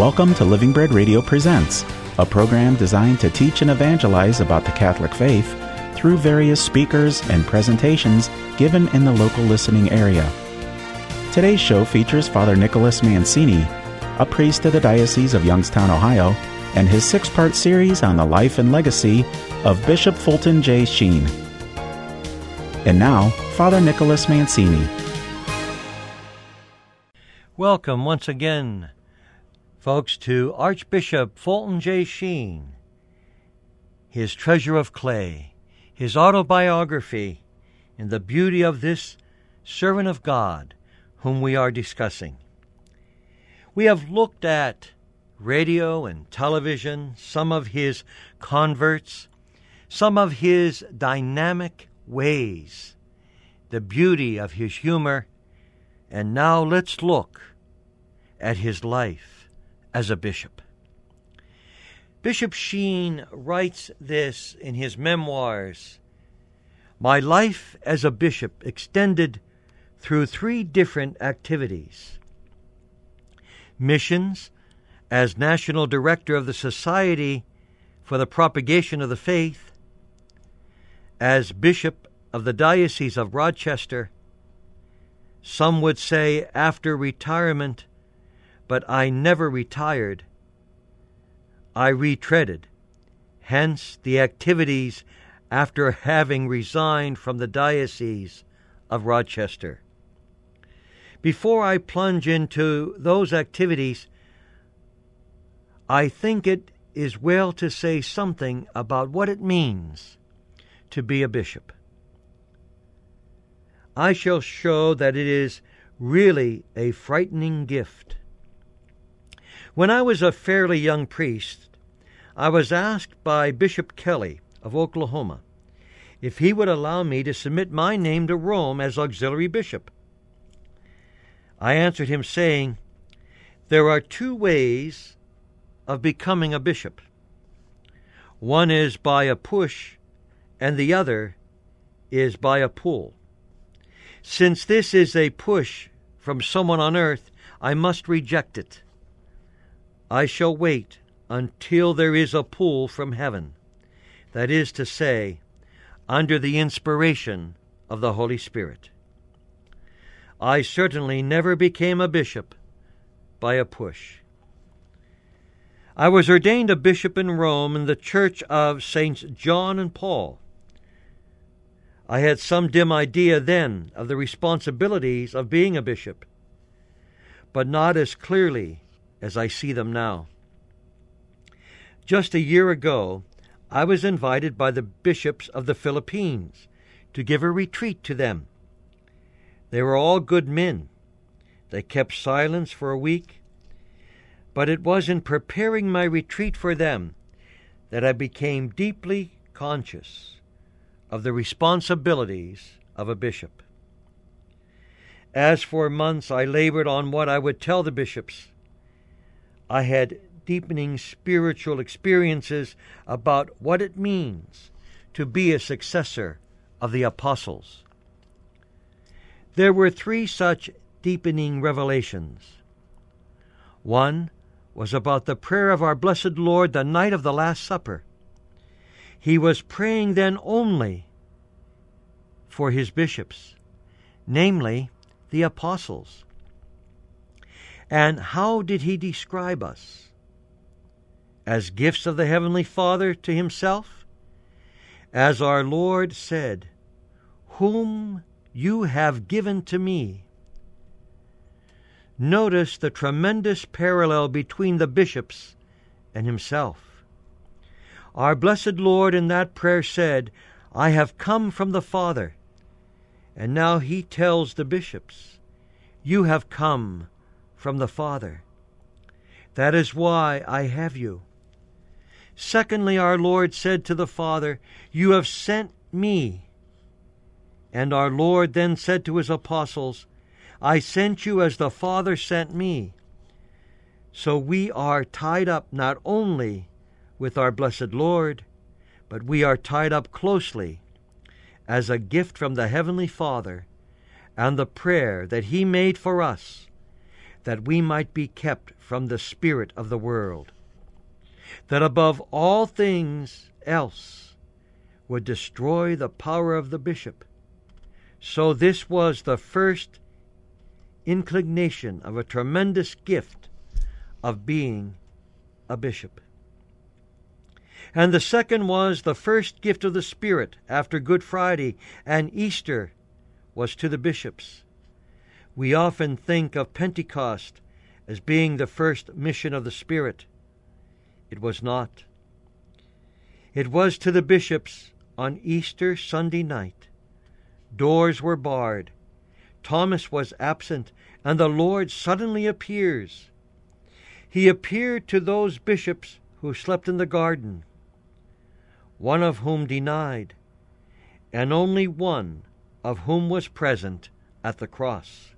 Welcome to Living Bread Radio Presents, a program designed to teach and evangelize about the Catholic faith through various speakers and presentations given in the local listening area. Today's show features Father Nicholas Mancini, a priest of the Diocese of Youngstown, Ohio, and his six part series on the life and legacy of Bishop Fulton J. Sheen. And now, Father Nicholas Mancini. Welcome once again, folks, to Archbishop Fulton J. Sheen, his treasure of clay, his autobiography, and the beauty of this servant of God whom we are discussing. We have looked at radio and television, some of his converts, some of his dynamic ways, the beauty of his humor, and now let's look at his life as a bishop. Bishop Sheen writes this in his memoirs. My life as a bishop extended through three different activities. Missions as National Director of the Society for the Propagation of the Faith, as Bishop of the Diocese of Rochester, some would say after retirement but I never retired. I retreaded, hence the activities after having resigned from the Diocese of Rochester. Before I plunge into those activities, I think it is well to say something about what it means to be a bishop. I shall show that it is really a frightening gift. When I was a fairly young priest, I was asked by Bishop Kelley of Oklahoma if he would allow me to submit my name to Rome as auxiliary bishop. I answered him saying, There are two ways of becoming a bishop. One is by a push, and the other is by a pull. Since this is a push from someone on earth, I must reject it. I shall wait until there is a pull from heaven, that is to say, under the inspiration of the Holy Spirit. I certainly never became a bishop by a push. I was ordained a bishop in Rome in the church of Saints John and Paul. I had some dim idea then of the responsibilities of being a bishop, but not as clearly as I see them now. Just a year ago, I was invited by the bishops of the Philippines to give a retreat to them. They were all good men. They kept silence for a week, but it was in preparing my retreat for them that I became deeply conscious of the responsibilities of a bishop. As for months I labored on what I would tell the bishops, I had deepening spiritual experiences about what it means to be a successor of the apostles. There were three such deepening revelations. One was about the prayer of our blessed Lord the night of the Last Supper. He was praying then only for his bishops, namely the apostles. And how did he describe us? As gifts of the Heavenly Father to himself? As our Lord said, Whom you have given to me. Notice the tremendous parallel between the bishops and himself. Our blessed Lord in that prayer said, I have come from the Father. And now he tells the bishops, You have come from the Father. That is why I have you. Secondly, our Lord said to the Father, You have sent me. And our Lord then said to his apostles, I sent you as the Father sent me. So we are tied up not only with our blessed Lord, but we are tied up closely as a gift from the Heavenly Father and the prayer that He made for us that we might be kept from the spirit of the world, that above all things else would destroy the power of the bishop. So this was the first inclination of a tremendous gift of being a bishop. And the second was the first gift of the Spirit after Good Friday and Easter was to the bishops. We often think of Pentecost as being the first mission of the Spirit. It was not. It was to the bishops on Easter Sunday night. Doors were barred. Thomas was absent, and the Lord suddenly appears. He appeared to those bishops who slept in the garden, one of whom denied, and only one of whom was present at the cross.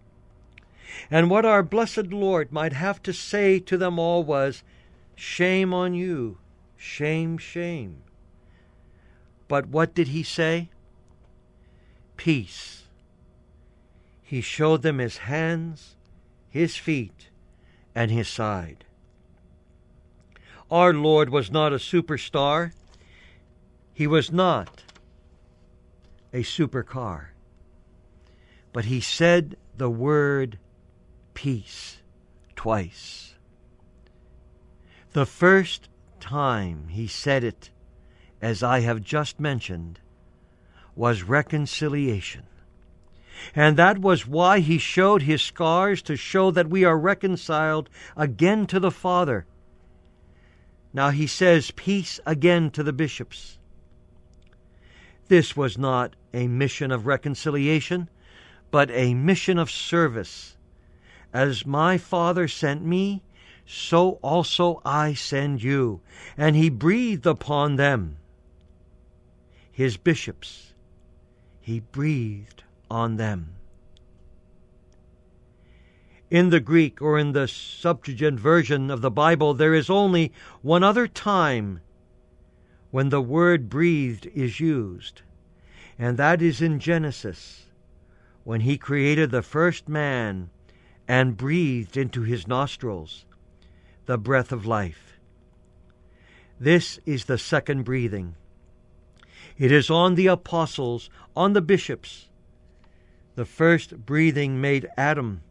And what our blessed Lord might have to say to them all was, Shame on you, shame, shame. But what did he say? Peace. He showed them his hands, his feet, and his side. Our Lord was not a superstar. He was not a supercar. But he said the word peace twice. The first time he said it, as I have just mentioned, was reconciliation. And that was why he showed his scars to show that we are reconciled again to the Father. Now he says peace again to the bishops. This was not a mission of reconciliation, but a mission of service. As my Father sent me, so also I send you. And he breathed upon them, his bishops. He breathed on them. In the Greek or in the Septuagint version of the Bible, there is only one other time when the word breathed is used, and that is in Genesis, when he created the first man and breathed into his nostrils the breath of life. This is the second breathing. It is on the apostles, on the bishops. The first breathing made Adam.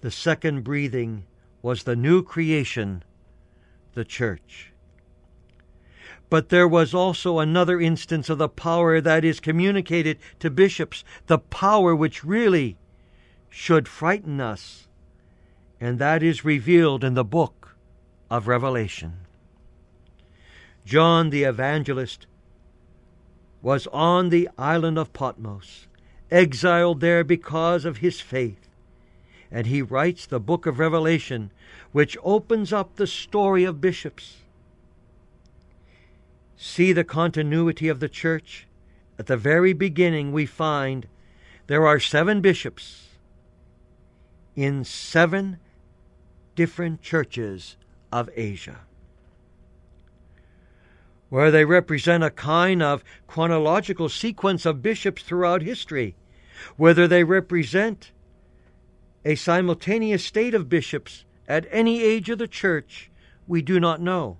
The second breathing was the new creation, the church. But there was also another instance of the power that is communicated to bishops, the power which really should frighten us, and that is revealed in the book of Revelation. John the Evangelist was on the island of Patmos, exiled there because of his faith, and he writes the book of Revelation, which opens up the story of bishops see the continuity of the church, at the very beginning we find there are seven bishops in seven different churches of Asia, where they represent a kind of chronological sequence of bishops throughout history, whether they represent a simultaneous state of bishops at any age of the church, we do not know.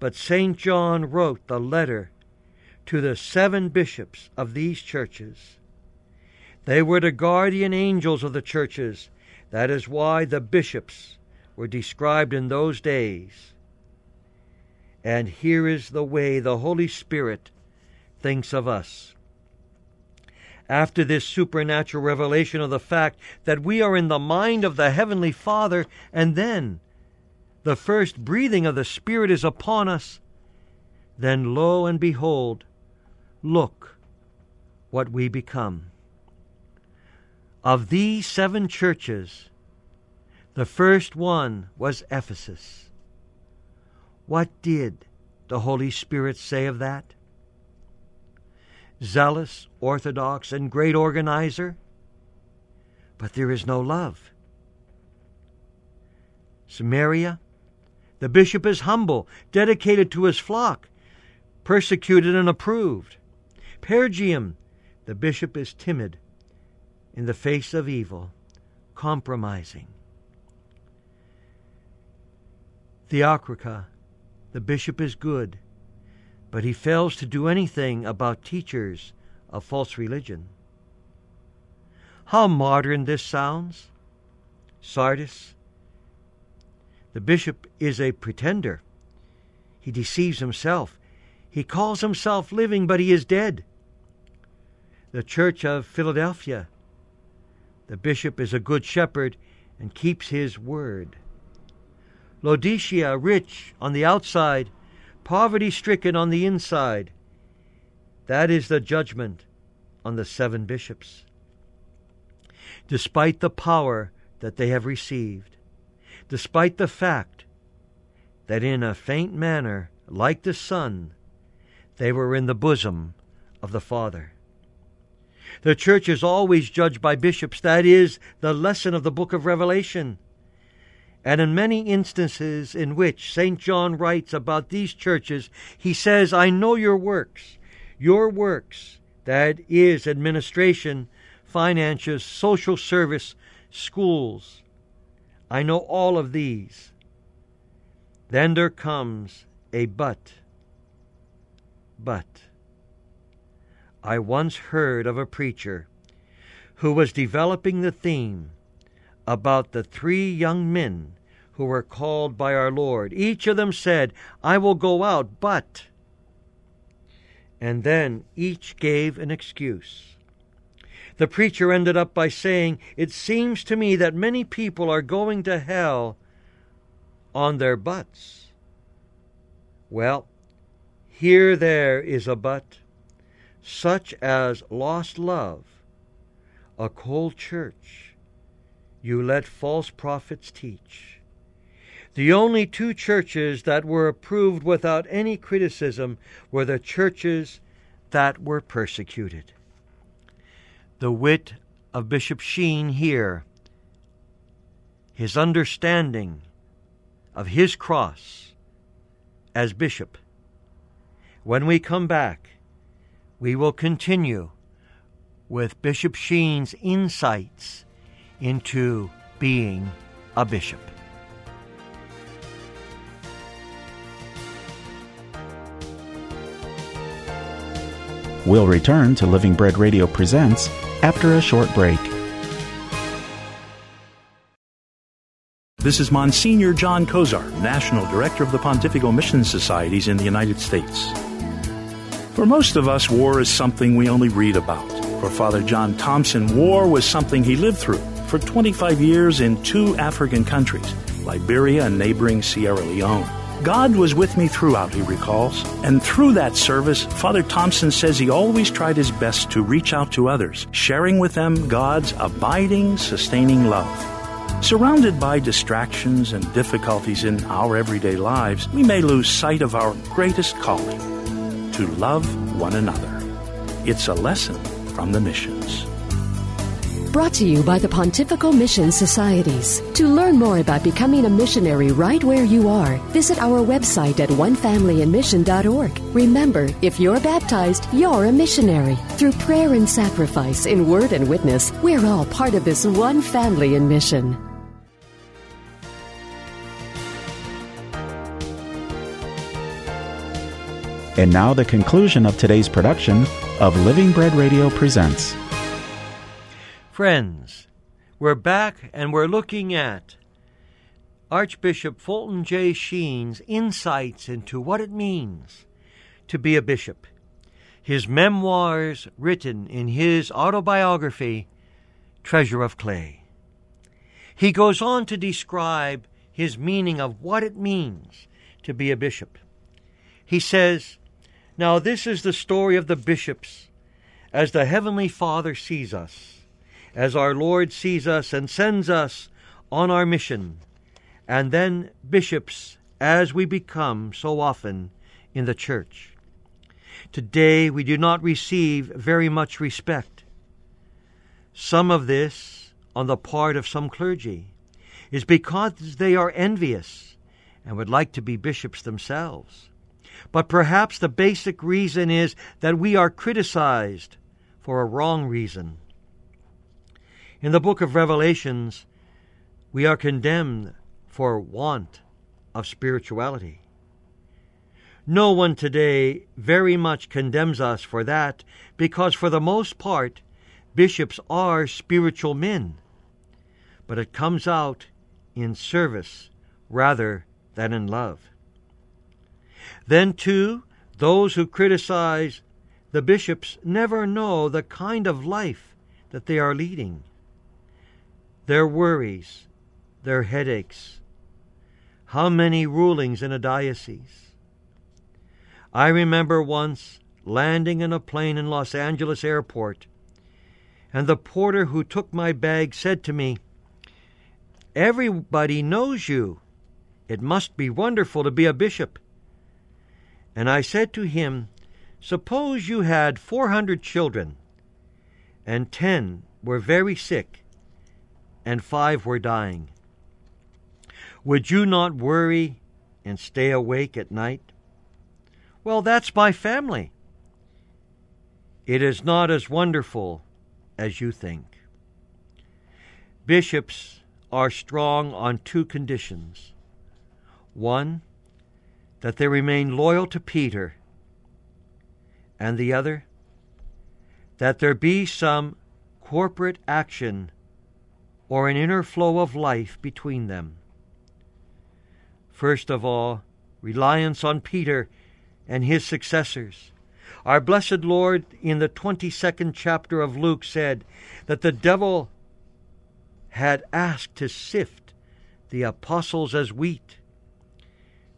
But St. John wrote the letter to the seven bishops of these churches. They were the guardian angels of the churches. That is why the bishops were described in those days. And here is the way the Holy Spirit thinks of us. After this supernatural revelation of the fact that we are in the mind of the Heavenly Father, and then the first breathing of the Spirit is upon us, then lo and behold, look what we become. Of these seven churches, the first one was Ephesus. What did the Holy Spirit say of that? Zealous, orthodox, and great organizer, but there is no love. Smyrna, the bishop is humble, dedicated to his flock, persecuted and approved. Pergamum, the bishop is timid in the face of evil, compromising. Theocrica, the bishop is good, but he fails to do anything about teachers of false religion. How modern this sounds! Sardis, the bishop is a pretender. He deceives himself. He calls himself living, but he is dead. The church of Philadelphia, the bishop is a good shepherd and keeps his word. Laodicea, rich on the outside, poverty stricken on the inside. That is the judgment on the seven bishops. Despite the power that they have received, despite the fact that in a faint manner, like the Son, they were in the bosom of the Father. The church is always judged by bishops. That is the lesson of the book of Revelation. And in many instances in which St. John writes about these churches, he says, I know your works, your works, that is administration, finances, social service, schools. I know all of these. Then there comes a but. But. I once heard of a preacher who was developing the theme about the three young men who were called by our Lord. Each of them said, I will go out, but. And then each gave an excuse. The preacher ended up by saying, It seems to me that many people are going to hell on their butts. Well, here there is a but, such as lost love, a cold church, you let false prophets teach. The only two churches that were approved without any criticism were the churches that were persecuted the wit of Bishop Sheen here, his understanding of his cross as bishop. When we come back, we will continue with Bishop Sheen's insights into being a bishop. We'll return to Living Bread Radio Presents after a short break. This is Monsignor John Kozar, National Director of the Pontifical Mission Societies in the United States. For most of us, war is something we only read about. For Father John Thompson, war was something he lived through for 25 years in two African countries, Liberia and neighboring Sierra Leone. God was with me throughout, he recalls. And through that service, Father Thompson says he always tried his best to reach out to others, sharing with them God's abiding, sustaining love. Surrounded by distractions and difficulties in our everyday lives, we may lose sight of our greatest calling to love one another. It's a lesson from the missions. Brought to you by the Pontifical Mission Societies. To learn more about becoming a missionary right where you are, visit our website at onefamilyinmission.org. Remember, if you're baptized, you're a missionary. Through prayer and sacrifice, in word and witness, we're all part of this one family in mission. And now the conclusion of today's production of Living Bread Radio presents. Friends, we're back and we're looking at Archbishop Fulton J. Sheen's insights into what it means to be a bishop. His memoirs written in his autobiography, Treasure of Clay. He goes on to describe his meaning of what it means to be a bishop. He says, Now this is the story of the bishops as the Heavenly Father sees us, as our Lord sees us and sends us on our mission, and then bishops as we become so often in the church. Today we do not receive very much respect. Some of this, on the part of some clergy, is because they are envious and would like to be bishops themselves. But perhaps the basic reason is that we are criticized for a wrong reason. In the book of Revelations, we are condemned for want of spirituality. No one today very much condemns us for that because, for the most part, bishops are spiritual men. But it comes out in service rather than in love. Then, too, those who criticize the bishops never know the kind of life that they are leading. Their worries, their headaches, how many rulings in a diocese. I remember once landing in a plane in Los Angeles airport, and the porter who took my bag said to me, Everybody knows you. It must be wonderful to be a bishop. And I said to him, Suppose you had 400 children, and 10 were very sick, and 5 were dying. Would you not worry and stay awake at night? Well, that's my family. It is not as wonderful as you think. Bishops are strong on two conditions. One, that they remain loyal to Peter, and the other, that there be some corporate action or an inner flow of life between them. First of all, reliance on Peter and his successors. Our blessed Lord, in the 22nd chapter of Luke, said that the devil had asked to sift the apostles as wheat.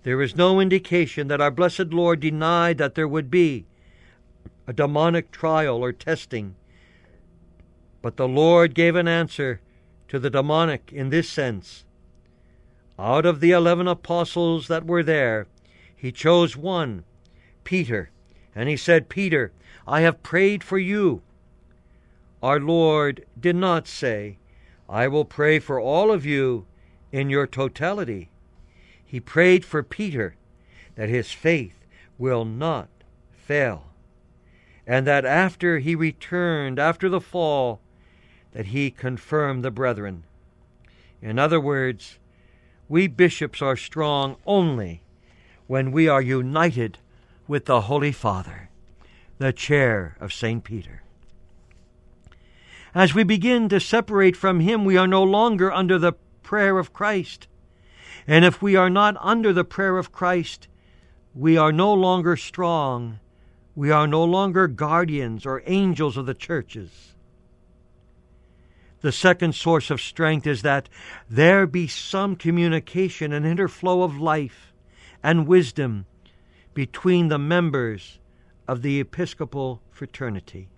There is no indication that our blessed Lord denied that there would be a demonic trial or testing. But the Lord gave an answer to the demonic in this sense. Out of the eleven apostles that were there, he chose one, Peter, and he said, Peter, I have prayed for you. Our Lord did not say, I will pray for all of you in your totality. He prayed for Peter that his faith will not fail, and that after he returned, after the fall, that he confirmed the brethren. In other words, we bishops are strong only when we are united with the Holy Father, the chair of St. Peter. As we begin to separate from him, we are no longer under the prayer of Christ. And if we are not under the prayer of Christ, we are no longer strong. We are no longer guardians or angels of the churches. The second source of strength is that there be some communication and interflow of life and wisdom between the members of the episcopal fraternity.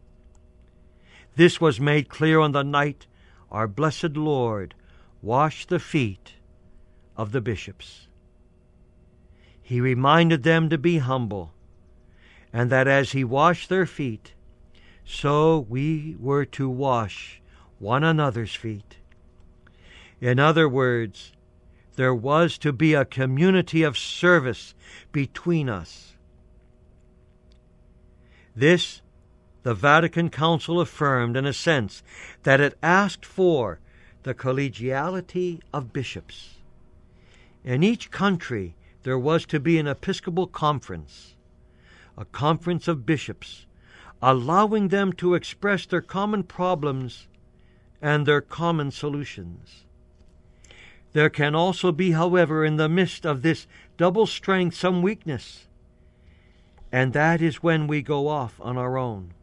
This was made clear on the night our blessed Lord washed the feet of the bishops. He reminded them to be humble, and that as he washed their feet, so we were to wash one another's feet. In other words, there was to be a community of service between us. This the Vatican Council affirmed, in a sense, that it asked for the collegiality of bishops. In each country, there was to be an episcopal conference, a conference of bishops, allowing them to express their common problems and their common solutions. There can also be, however, in the midst of this double strength, some weakness, and that is when we go off on our own.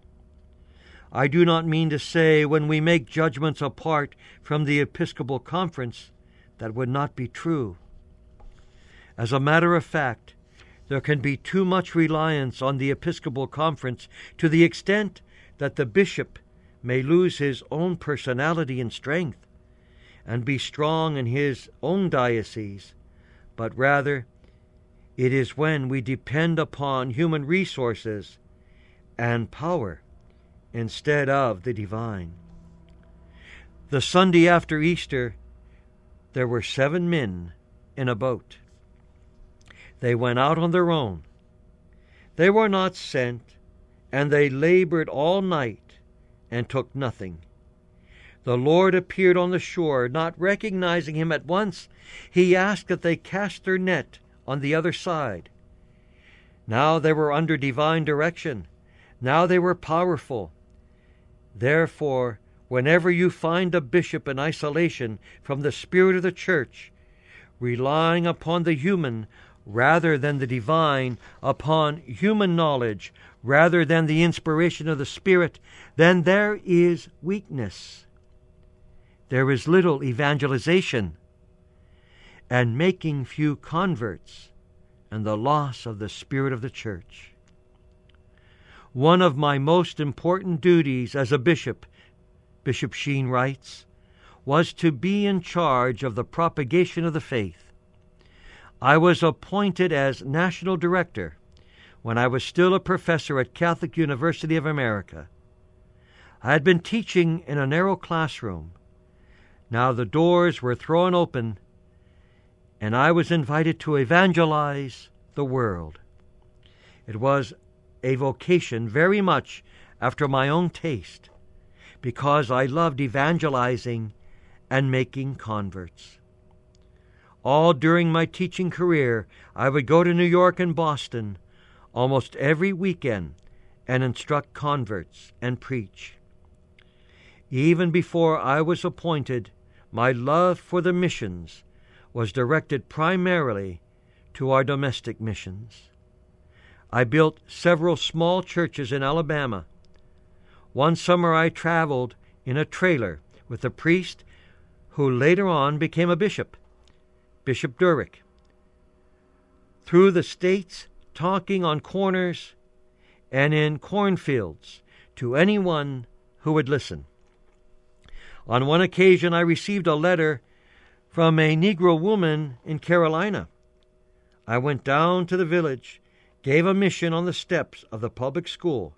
I do not mean to say when we make judgments apart from the Episcopal Conference that would not be true. As a matter of fact, there can be too much reliance on the Episcopal Conference to the extent that the bishop may lose his own personality and strength and be strong in his own diocese, but rather it is when we depend upon human resources and power instead of the divine. The Sunday after Easter, there were seven men in a boat. They went out on their own. They were not sent, and they labored all night and took nothing. the Lord appeared on the shore. Not recognizing him at once, he asked that they cast their net on the other side. Now they were under divine direction. Now they were powerful. Therefore, whenever you find a bishop in isolation from the spirit of the church, relying upon the human rather than the divine, upon human knowledge rather than the inspiration of the Spirit, then there is weakness. There is little evangelization and making few converts and the loss of the spirit of the church. One of my most important duties as a bishop, Bishop Sheen writes, was to be in charge of the propagation of the faith. I was appointed as national director when I was still a professor at Catholic University of America. I had been teaching in a narrow classroom. Now the doors were thrown open, and I was invited to evangelize the world. It was a vocation very much after my own taste, because I loved evangelizing and making converts. All during my teaching career, I would go to New York and Boston almost every weekend and instruct converts and preach. Even before I was appointed, my love for the missions was directed primarily to our domestic missions. I built several small churches in Alabama. One summer I traveled in a trailer with a priest who later on became a bishop, Bishop Durick. Through the states talking on corners and in cornfields to anyone who would listen. On one occasion, I received a letter from a Negro woman in Carolina. I went down to the village, gave a mission on the steps of the public school,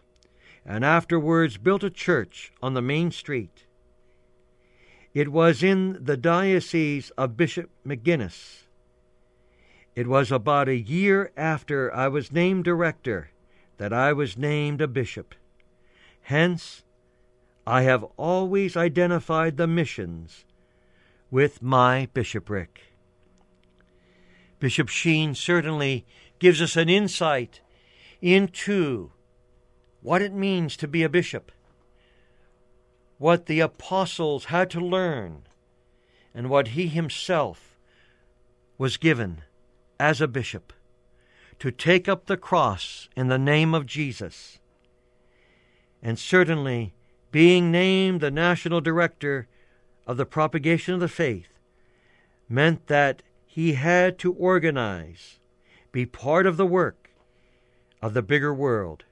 and afterwards built a church on the main street. It was in the diocese of Bishop McGinnis. It was about a year after I was named director that I was named a bishop. Hence, I have always identified the missions with my bishopric. Bishop Sheen certainly gives us an insight into what it means to be a bishop, what the apostles had to learn, and what he himself was given as a bishop to take up the cross in the name of Jesus. And certainly, being named the national director of the propagation of the faith meant that he had to organize, be part of the work of the bigger world.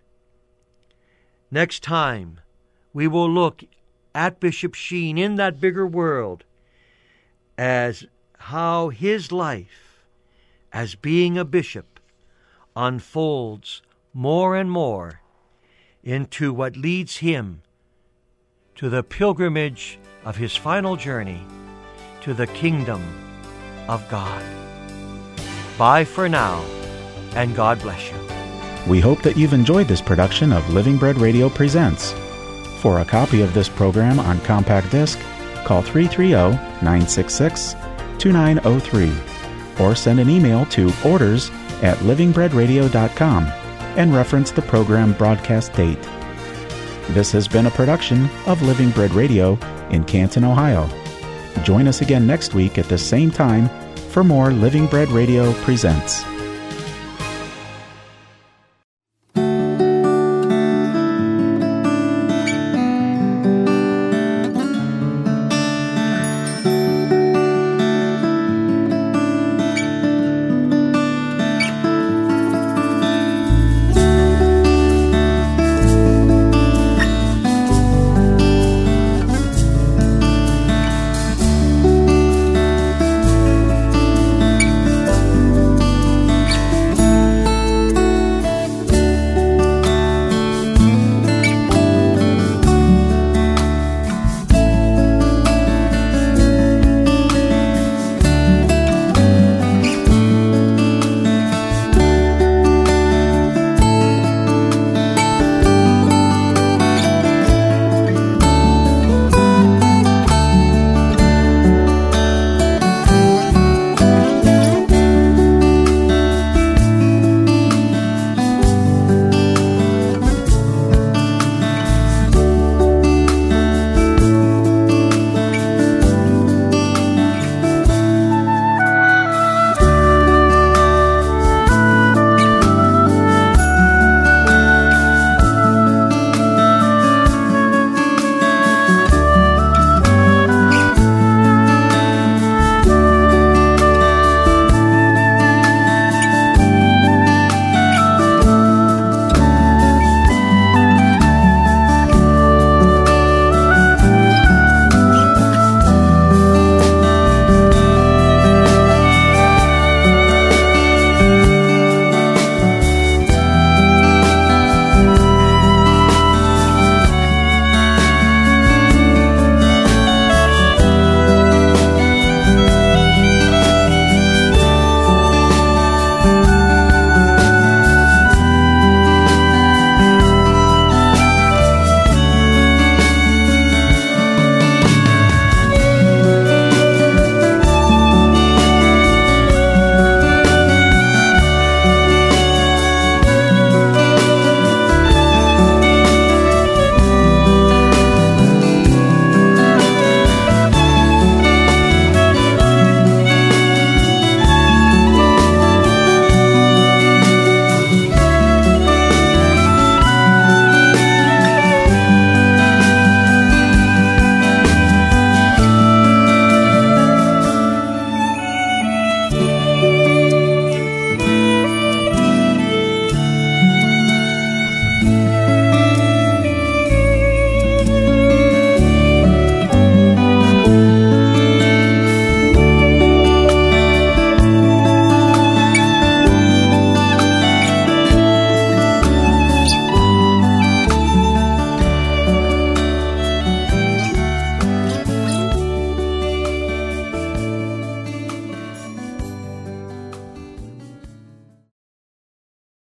Next time, we will look at Bishop Sheen in that bigger world as how his life as being a bishop unfolds more and more into what leads him to the pilgrimage of his final journey to the kingdom of God. Bye for now, and God bless you. We hope that you've enjoyed this production of Living Bread Radio Presents. For a copy of this program on compact disc, call 330 966 2903 or send an email to orders at livingbreadradio.com and reference the program broadcast date. This has been a production of Living Bread Radio in Canton, Ohio. Join us again next week at the same time for more Living Bread Radio Presents.